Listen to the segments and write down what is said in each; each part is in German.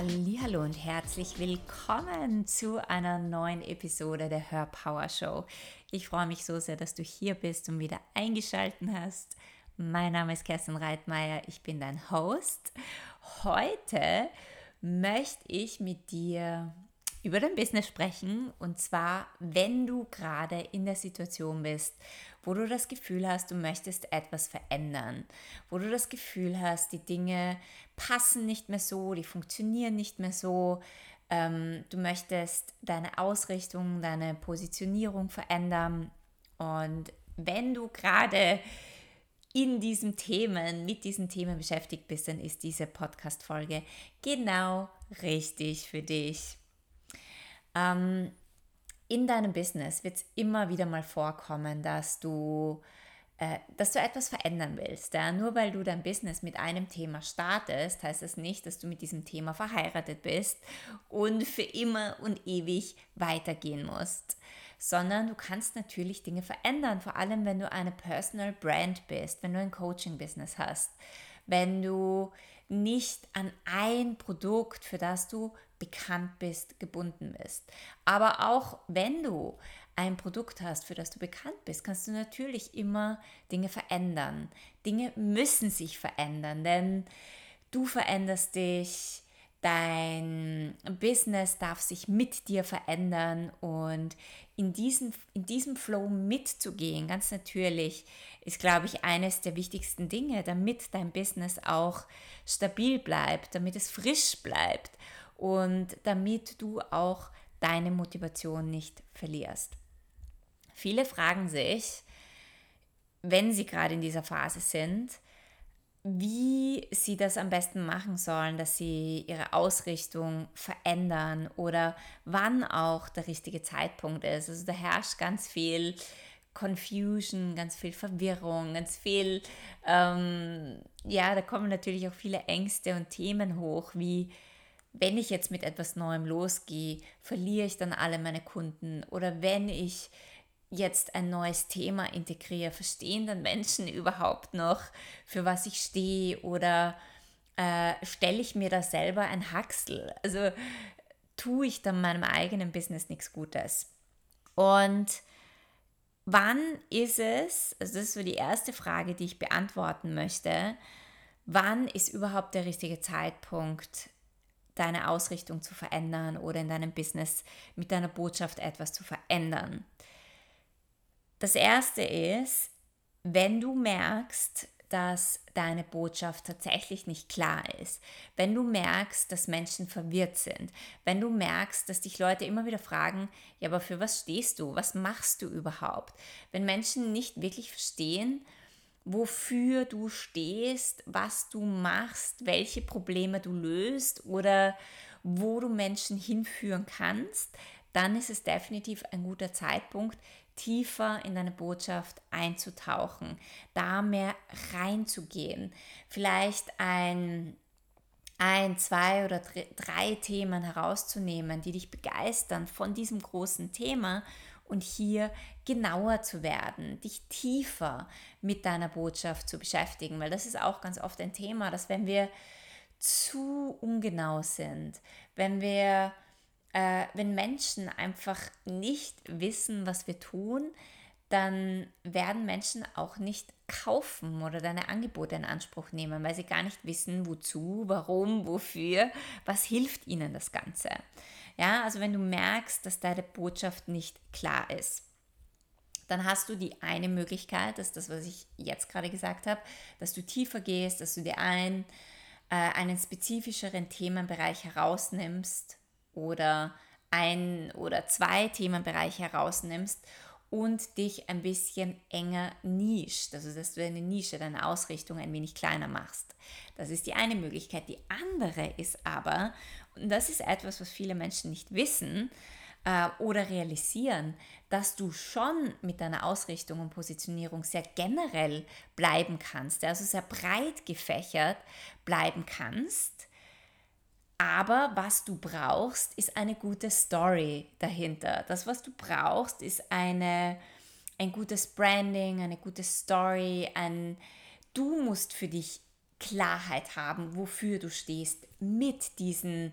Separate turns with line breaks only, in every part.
Hallo und herzlich willkommen zu einer neuen Episode der Hör Power Show. Ich freue mich so sehr, dass du hier bist und wieder eingeschaltet hast. Mein Name ist Kerstin Reitmeier, ich bin dein Host. Heute möchte ich mit dir über dein Business sprechen und zwar, wenn du gerade in der Situation bist, wo du das Gefühl hast, du möchtest etwas verändern, wo du das Gefühl hast, die Dinge passen nicht mehr so, die funktionieren nicht mehr so, ähm, du möchtest deine Ausrichtung, deine Positionierung verändern und wenn du gerade in diesen Themen, mit diesen Themen beschäftigt bist, dann ist diese Podcast-Folge genau richtig für dich. Ähm, in deinem Business wird es immer wieder mal vorkommen, dass du, äh, dass du etwas verändern willst. Ja? Nur weil du dein Business mit einem Thema startest, heißt das nicht, dass du mit diesem Thema verheiratet bist und für immer und ewig weitergehen musst. Sondern du kannst natürlich Dinge verändern, vor allem wenn du eine Personal Brand bist, wenn du ein Coaching-Business hast, wenn du nicht an ein Produkt, für das du bekannt bist, gebunden bist. Aber auch wenn du ein Produkt hast, für das du bekannt bist, kannst du natürlich immer Dinge verändern. Dinge müssen sich verändern, denn du veränderst dich, dein Business darf sich mit dir verändern und in diesem, in diesem Flow mitzugehen, ganz natürlich, ist, glaube ich, eines der wichtigsten Dinge, damit dein Business auch stabil bleibt, damit es frisch bleibt und damit du auch deine Motivation nicht verlierst. Viele fragen sich, wenn sie gerade in dieser Phase sind, wie sie das am besten machen sollen, dass sie ihre Ausrichtung verändern oder wann auch der richtige Zeitpunkt ist. Also da herrscht ganz viel Confusion, ganz viel Verwirrung, ganz viel, ähm, ja, da kommen natürlich auch viele Ängste und Themen hoch, wie wenn ich jetzt mit etwas Neuem losgehe, verliere ich dann alle meine Kunden oder wenn ich jetzt ein neues Thema integriere, verstehen dann Menschen überhaupt noch, für was ich stehe oder äh, stelle ich mir da selber ein Haxel? Also tue ich dann meinem eigenen Business nichts Gutes? Und wann ist es, also das ist so die erste Frage, die ich beantworten möchte, wann ist überhaupt der richtige Zeitpunkt, deine Ausrichtung zu verändern oder in deinem Business mit deiner Botschaft etwas zu verändern? Das erste ist, wenn du merkst, dass deine Botschaft tatsächlich nicht klar ist, wenn du merkst, dass Menschen verwirrt sind, wenn du merkst, dass dich Leute immer wieder fragen, ja, aber für was stehst du? Was machst du überhaupt? Wenn Menschen nicht wirklich verstehen, wofür du stehst, was du machst, welche Probleme du löst oder wo du Menschen hinführen kannst, dann ist es definitiv ein guter Zeitpunkt, tiefer in deine Botschaft einzutauchen, da mehr reinzugehen. Vielleicht ein, ein, zwei oder drei Themen herauszunehmen, die dich begeistern von diesem großen Thema und hier genauer zu werden, dich tiefer mit deiner Botschaft zu beschäftigen, weil das ist auch ganz oft ein Thema, dass wenn wir zu ungenau sind, wenn wir äh, wenn Menschen einfach nicht wissen, was wir tun, dann werden Menschen auch nicht kaufen oder deine Angebote in Anspruch nehmen, weil sie gar nicht wissen, wozu, warum, wofür, was hilft ihnen das Ganze. Ja, also wenn du merkst, dass deine Botschaft nicht klar ist, dann hast du die eine Möglichkeit, das ist das, was ich jetzt gerade gesagt habe, dass du tiefer gehst, dass du dir ein, äh, einen spezifischeren Themenbereich herausnimmst oder ein oder zwei Themenbereiche herausnimmst und dich ein bisschen enger nischt, also dass du deine Nische, deine Ausrichtung ein wenig kleiner machst. Das ist die eine Möglichkeit. Die andere ist aber, und das ist etwas, was viele Menschen nicht wissen äh, oder realisieren, dass du schon mit deiner Ausrichtung und Positionierung sehr generell bleiben kannst, also sehr breit gefächert bleiben kannst aber was du brauchst, ist eine gute Story dahinter. Das, was du brauchst, ist eine, ein gutes Branding, eine gute Story. Ein, du musst für dich Klarheit haben, wofür du stehst mit diesen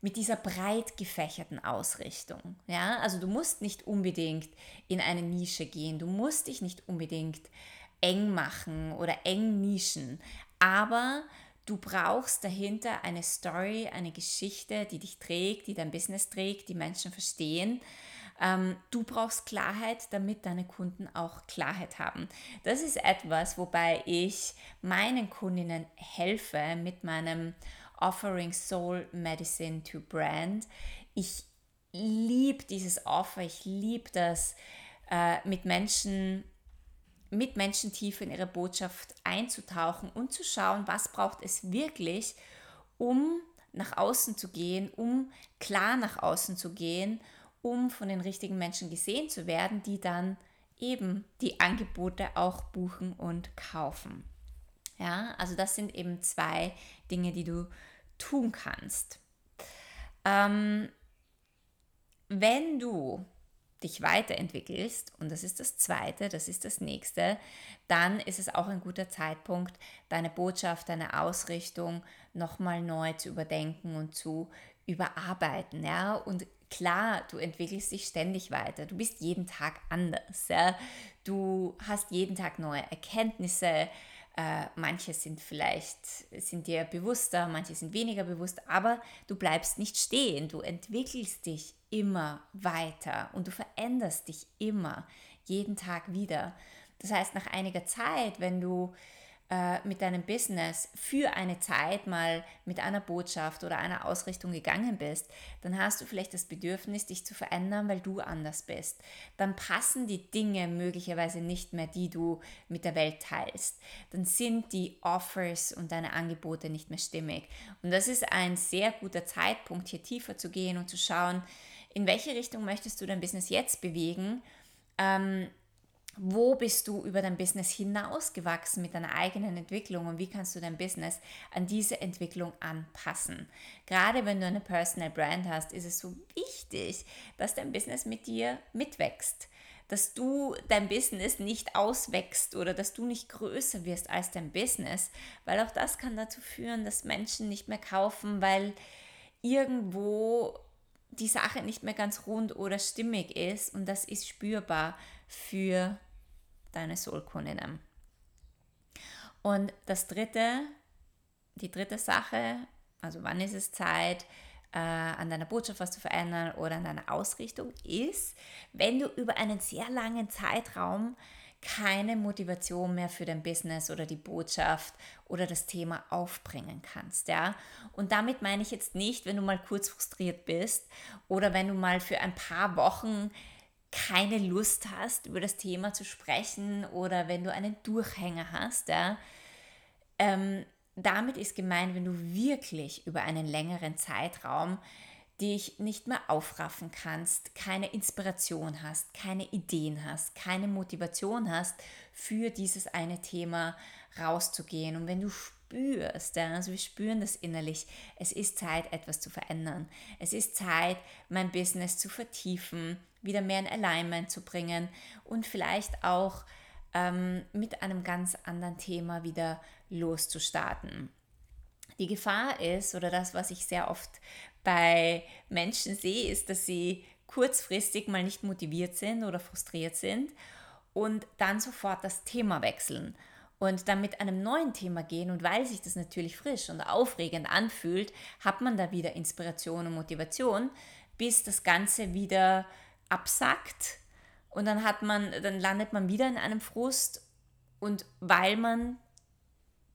mit dieser breit gefächerten Ausrichtung. Ja, also du musst nicht unbedingt in eine Nische gehen, du musst dich nicht unbedingt eng machen oder eng nischen, aber du brauchst dahinter eine Story, eine Geschichte, die dich trägt, die dein Business trägt, die Menschen verstehen. Ähm, du brauchst Klarheit, damit deine Kunden auch Klarheit haben. Das ist etwas, wobei ich meinen Kundinnen helfe mit meinem Offering Soul Medicine to Brand. Ich liebe dieses Offer, ich liebe das, äh, mit Menschen mit Menschen tiefer in ihre Botschaft einzutauchen und zu schauen, was braucht es wirklich, um nach außen zu gehen, um klar nach außen zu gehen, um von den richtigen Menschen gesehen zu werden, die dann eben die Angebote auch buchen und kaufen. Ja, also das sind eben zwei Dinge, die du tun kannst. Ähm, wenn du dich weiterentwickelst, und das ist das Zweite, das ist das Nächste, dann ist es auch ein guter Zeitpunkt, deine Botschaft, deine Ausrichtung nochmal neu zu überdenken und zu überarbeiten. Ja? Und klar, du entwickelst dich ständig weiter. Du bist jeden Tag anders. Ja? Du hast jeden Tag neue Erkenntnisse, äh, manche sind vielleicht, sind dir bewusster, manche sind weniger bewusst, aber du bleibst nicht stehen, du entwickelst dich immer weiter und du veränderst dich immer, jeden Tag wieder. Das heißt, nach einiger Zeit, wenn du äh, mit deinem Business für eine Zeit mal mit einer Botschaft oder einer Ausrichtung gegangen bist, dann hast du vielleicht das Bedürfnis, dich zu verändern, weil du anders bist. Dann passen die Dinge möglicherweise nicht mehr, die du mit der Welt teilst. Dann sind die Offers und deine Angebote nicht mehr stimmig. Und das ist ein sehr guter Zeitpunkt, hier tiefer zu gehen und zu schauen, in welche Richtung möchtest du dein Business jetzt bewegen. Ähm, wo bist du über dein Business hinausgewachsen mit deiner eigenen Entwicklung und wie kannst du dein Business an diese Entwicklung anpassen. Gerade wenn du eine Personal Brand hast, ist es so wichtig, dass dein Business mit dir mitwächst, dass du dein Business nicht auswächst oder dass du nicht größer wirst als dein Business, weil auch das kann dazu führen, dass Menschen nicht mehr kaufen, weil irgendwo die Sache nicht mehr ganz rund oder stimmig ist und das ist spürbar für deine Soulkundinnen. Und das dritte, die dritte Sache, also wann ist es Zeit, äh, an deiner Botschaft was zu verändern oder an deiner Ausrichtung, ist, wenn du über einen sehr langen Zeitraum keine Motivation mehr für dein Business oder die Botschaft oder das Thema aufbringen kannst, ja? Und damit meine ich jetzt nicht, wenn du mal kurz frustriert bist oder wenn du mal für ein paar Wochen keine Lust hast, über das Thema zu sprechen oder wenn du einen Durchhänger hast, ja, ähm, damit ist gemeint, wenn du wirklich über einen längeren Zeitraum dich nicht mehr aufraffen kannst, keine Inspiration hast, keine Ideen hast, keine Motivation hast, für dieses eine Thema rauszugehen. Und wenn du spürst, ja, also wir spüren das innerlich, es ist Zeit, etwas zu verändern. Es ist Zeit, mein Business zu vertiefen, wieder mehr in Alignment zu bringen und vielleicht auch ähm, mit einem ganz anderen Thema wieder loszustarten. Die Gefahr ist, oder das, was ich sehr oft bei Menschen sehe, ist, dass sie kurzfristig mal nicht motiviert sind oder frustriert sind und dann sofort das Thema wechseln und dann mit einem neuen Thema gehen und weil sich das natürlich frisch und aufregend anfühlt, hat man da wieder Inspiration und Motivation, bis das Ganze wieder absackt und dann hat man, dann landet man wieder in einem Frust und weil man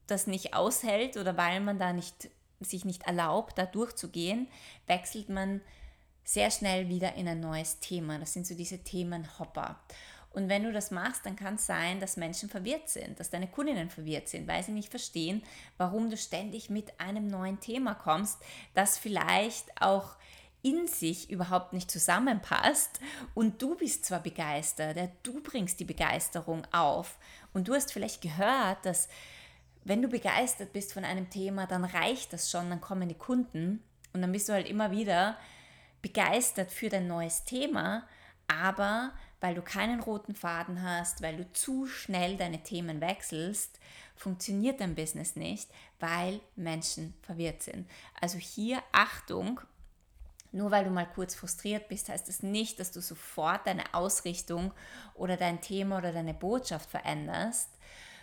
das nicht aushält oder weil man da nicht sich nicht erlaubt, da durchzugehen, wechselt man sehr schnell wieder in ein neues Thema. Das sind so diese Themenhopper. Und wenn du das machst, dann kann es sein, dass Menschen verwirrt sind, dass deine Kundinnen verwirrt sind, weil sie nicht verstehen, warum du ständig mit einem neuen Thema kommst, das vielleicht auch in sich überhaupt nicht zusammenpasst. Und du bist zwar begeistert, du bringst die Begeisterung auf. Und du hast vielleicht gehört, dass wenn du begeistert bist von einem Thema, dann reicht das schon, dann kommen die Kunden. Und dann bist du halt immer wieder begeistert für dein neues Thema, aber weil du keinen roten Faden hast, weil du zu schnell deine Themen wechselst, funktioniert dein Business nicht, weil Menschen verwirrt sind. Also hier Achtung, nur weil du mal kurz frustriert bist, heißt das nicht, dass du sofort deine Ausrichtung oder dein Thema oder deine Botschaft veränderst,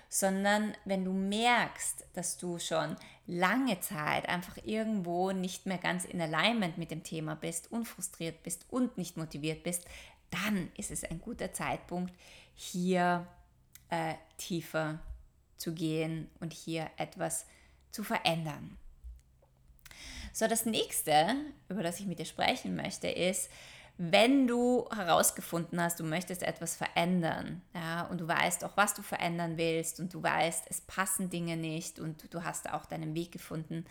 sondern wenn du merkst, dass du schon lange Zeit einfach irgendwo nicht mehr ganz in Alignment mit dem Thema bist, unfrustriert bist und nicht motiviert bist, dann ist es ein guter Zeitpunkt, hier äh, tiefer zu gehen und hier etwas zu verändern. So, das nächste, über das ich mit dir sprechen möchte, ist, wenn du herausgefunden hast, du möchtest etwas verändern, ja, und du weißt auch, was du verändern willst und du weißt, es passen Dinge nicht und du hast auch deinen Weg gefunden,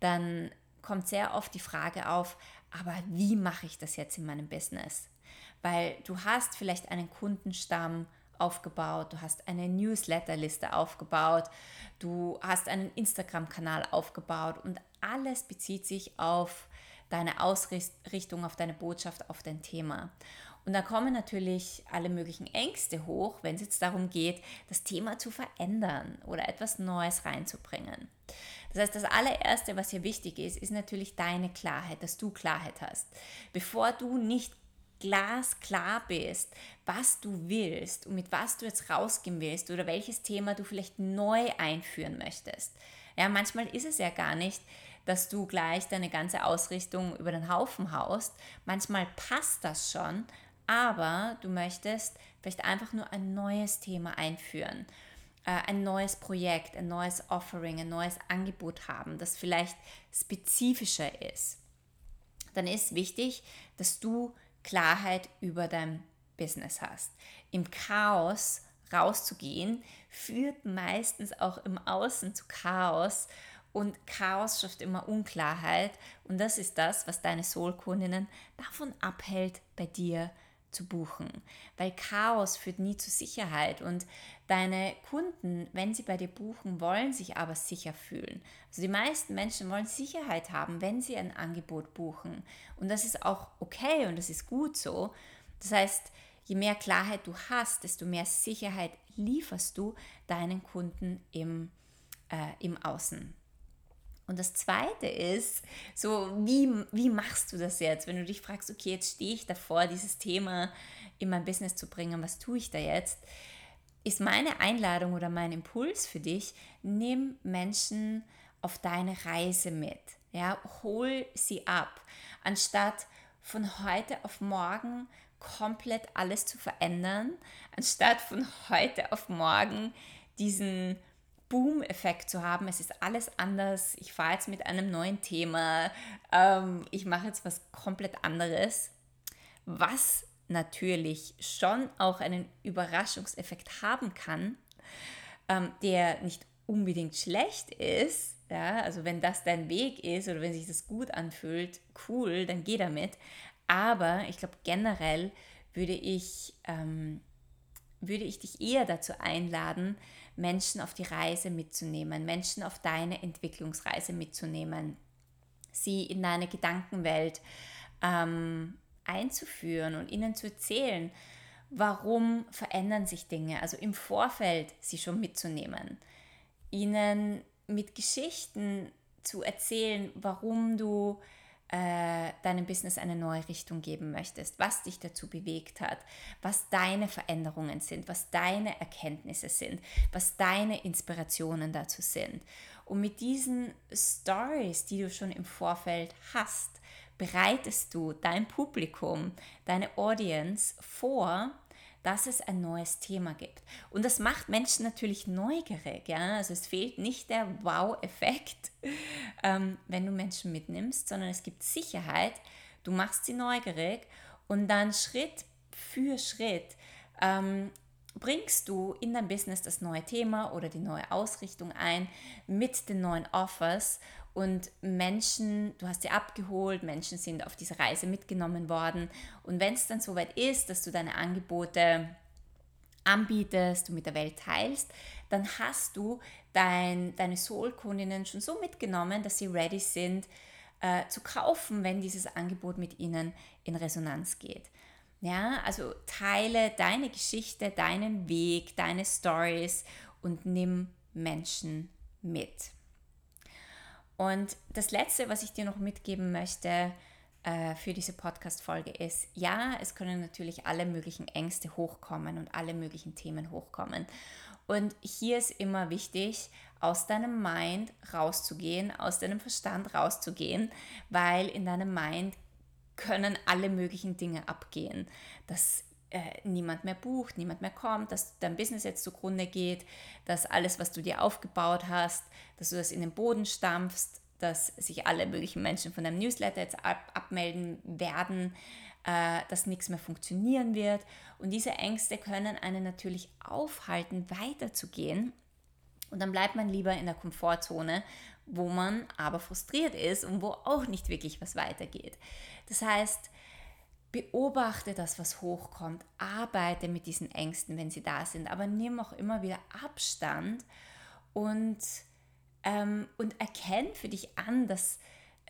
dann kommt sehr oft die Frage auf, aber wie mache ich das jetzt in meinem Business? Weil du hast vielleicht einen Kundenstamm aufgebaut, du hast eine Newsletterliste aufgebaut, du hast einen Instagram-Kanal aufgebaut und alles bezieht sich auf deine Ausrichtung, auf deine Botschaft, auf dein Thema. Und da kommen natürlich alle möglichen Ängste hoch, wenn es jetzt darum geht, das Thema zu verändern oder etwas Neues reinzubringen. Das heißt, das allererste, was hier wichtig ist, ist natürlich deine Klarheit, dass du Klarheit hast. Bevor du nicht glasklar bist, was du willst und mit was du jetzt rausgehen willst oder welches Thema du vielleicht neu einführen möchtest. Ja, manchmal ist es ja gar nicht, dass du gleich deine ganze Ausrichtung über den Haufen haust. Manchmal passt das schon, aber du möchtest vielleicht einfach nur ein neues Thema einführen, äh, ein neues Projekt, ein neues Offering, ein neues Angebot haben, das vielleicht spezifischer ist. Dann ist wichtig, dass du Klarheit über dein Business hast. Im Chaos rauszugehen, führt meistens auch im Außen zu Chaos und Chaos schafft immer Unklarheit. Und das ist das, was deine Soul-Kundinnen davon abhält, bei dir zu buchen. Weil Chaos führt nie zu Sicherheit. Und deine Kunden, wenn sie bei dir buchen, wollen sich aber sicher fühlen. Also die meisten Menschen wollen Sicherheit haben, wenn sie ein Angebot buchen. Und das ist auch okay und das ist gut so. Das heißt, je mehr Klarheit du hast, desto mehr Sicherheit lieferst du deinen Kunden im, äh, im Außen. Und das Zweite ist, so wie, wie machst du das jetzt, wenn du dich fragst, okay, jetzt stehe ich davor, dieses Thema in mein Business zu bringen, was tue ich da jetzt? Ist meine Einladung oder mein Impuls für dich, nimm Menschen auf deine Reise mit. Ja, hol sie ab, anstatt von heute auf morgen komplett alles zu verändern, anstatt von heute auf morgen diesen Boom-Effekt zu haben. Es ist alles anders. Ich fahre jetzt mit einem neuen Thema. Ähm, ich mache jetzt was komplett anderes. Was natürlich schon auch einen Überraschungseffekt haben kann, ähm, der nicht unbedingt schlecht ist. Ja, also wenn das dein Weg ist oder wenn sich das gut anfühlt, cool, dann geh damit. Aber ich glaube generell würde ich, ähm, würde ich dich eher dazu einladen, Menschen auf die Reise mitzunehmen, Menschen auf deine Entwicklungsreise mitzunehmen, sie in deine Gedankenwelt ähm, einzuführen und ihnen zu erzählen, warum verändern sich Dinge, also im Vorfeld sie schon mitzunehmen, ihnen mit Geschichten zu erzählen, warum du äh, deinem Business eine neue Richtung geben möchtest, was dich dazu bewegt hat, was deine Veränderungen sind, was deine Erkenntnisse sind, was deine Inspirationen dazu sind. Und mit diesen Stories, die du schon im Vorfeld hast, bereitest du dein Publikum, deine Audience vor dass es ein neues Thema gibt. Und das macht Menschen natürlich neugierig. Ja? Also es fehlt nicht der Wow-Effekt, ähm, wenn du Menschen mitnimmst, sondern es gibt Sicherheit. Du machst sie neugierig und dann Schritt für Schritt ähm, bringst du in dein Business das neue Thema oder die neue Ausrichtung ein mit den neuen Offers und Menschen, du hast sie abgeholt, Menschen sind auf diese Reise mitgenommen worden und wenn es dann soweit ist, dass du deine Angebote anbietest, du mit der Welt teilst, dann hast du dein, deine Soul-Kundinnen schon so mitgenommen, dass sie ready sind äh, zu kaufen, wenn dieses Angebot mit ihnen in Resonanz geht. Ja, also teile deine Geschichte, deinen Weg, deine Stories und nimm Menschen mit. Und das Letzte, was ich dir noch mitgeben möchte äh, für diese Podcast-Folge ist, ja, es können natürlich alle möglichen Ängste hochkommen und alle möglichen Themen hochkommen. Und hier ist immer wichtig, aus deinem Mind rauszugehen, aus deinem Verstand rauszugehen, weil in deinem Mind können alle möglichen Dinge abgehen. Dass äh, niemand mehr bucht, niemand mehr kommt, dass dein Business jetzt zugrunde geht, dass alles, was du dir aufgebaut hast, dass du das in den Boden stampfst, dass sich alle möglichen Menschen von deinem Newsletter jetzt ab abmelden werden, äh, dass nichts mehr funktionieren wird. Und diese Ängste können einen natürlich aufhalten, weiterzugehen. Und dann bleibt man lieber in der Komfortzone, wo man aber frustriert ist und wo auch nicht wirklich was weitergeht. Das heißt, beobachte das, was hochkommt, arbeite mit diesen Ängsten, wenn sie da sind, aber nimm auch immer wieder Abstand und, ähm, und erkenn für dich an, dass,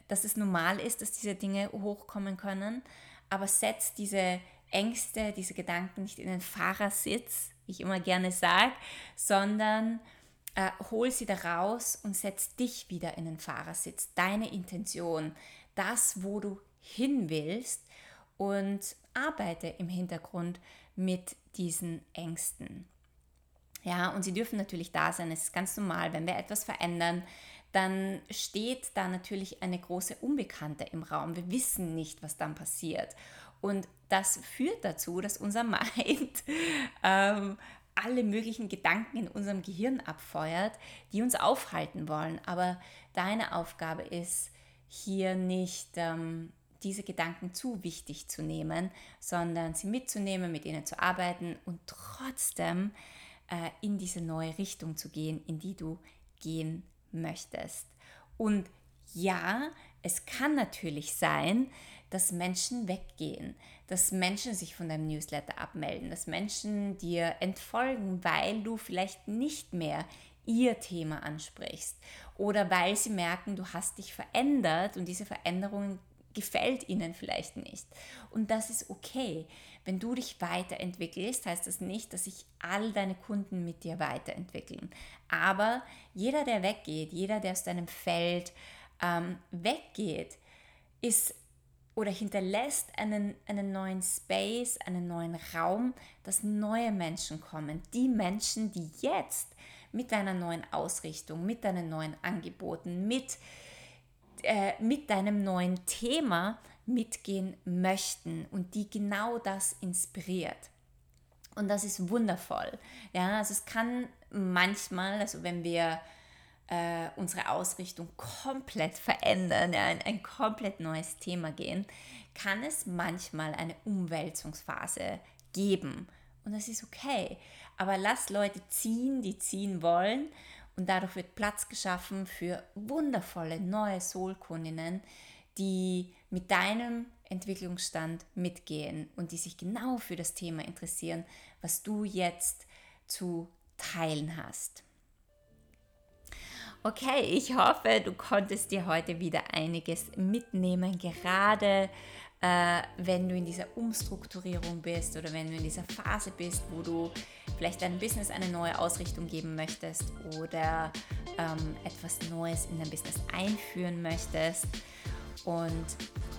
dass es normal ist, dass diese Dinge hochkommen können, aber setz diese Ängste, diese Gedanken nicht in den Fahrersitz, wie ich immer gerne sage, sondern äh, hol sie da raus und setz dich wieder in den Fahrersitz, deine Intention, das, wo du hin willst und arbeite im Hintergrund mit diesen Ängsten. Ja, und sie dürfen natürlich da sein. Es ist ganz normal, wenn wir etwas verändern, dann steht da natürlich eine große Unbekannte im Raum. Wir wissen nicht, was dann passiert. Und das führt dazu, dass unser Mind ähm, alle möglichen Gedanken in unserem Gehirn abfeuert, die uns aufhalten wollen. Aber deine Aufgabe ist, hier nicht ähm, diese Gedanken zu wichtig zu nehmen, sondern sie mitzunehmen, mit ihnen zu arbeiten und trotzdem äh, in diese neue Richtung zu gehen, in die du gehen möchtest. Und ja, es kann natürlich sein, dass Menschen weggehen, dass Menschen sich von deinem Newsletter abmelden, dass Menschen dir entfolgen, weil du vielleicht nicht mehr ihr Thema ansprichst oder weil sie merken, du hast dich verändert und diese Veränderungen gefällt ihnen vielleicht nicht. Und das ist okay. Wenn du dich weiterentwickelst, heißt das nicht, dass sich all deine Kunden mit dir weiterentwickeln. Aber jeder, der weggeht, jeder, der aus deinem Feld ähm, weggeht, ist oder hinterlässt einen, einen neuen Space, einen neuen Raum, dass neue Menschen kommen. Die Menschen, die jetzt mit deiner neuen Ausrichtung, mit deinen neuen Angeboten, mit äh, mit deinem neuen Thema mitgehen möchten und die genau das inspiriert. Und das ist wundervoll. Ja, also es kann manchmal, also wenn wir äh, unsere Ausrichtung komplett verändern, ja, in ein komplett neues Thema gehen, kann es manchmal eine Umwälzungsphase geben. Und das ist okay. Aber lass Leute ziehen, die ziehen wollen und dadurch wird Platz geschaffen für wundervolle neue Soulkundinnen, die mit deinem Entwicklungsstand mitgehen und die sich genau für das Thema interessieren, was du jetzt zu teilen hast. Okay, ich hoffe, du konntest dir heute wieder einiges mitnehmen, gerade äh, wenn du in dieser Umstrukturierung bist oder wenn du in dieser Phase bist, wo du vielleicht deinem Business eine neue Ausrichtung geben möchtest oder ähm, etwas Neues in dein Business einführen möchtest. Und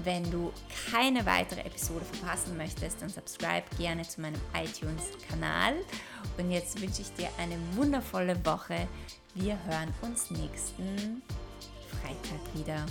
wenn du keine weitere Episode verpassen möchtest, dann subscribe gerne zu meinem iTunes-Kanal. Und jetzt wünsche ich dir eine wundervolle Woche. Wir hören uns nächsten Freitag wieder.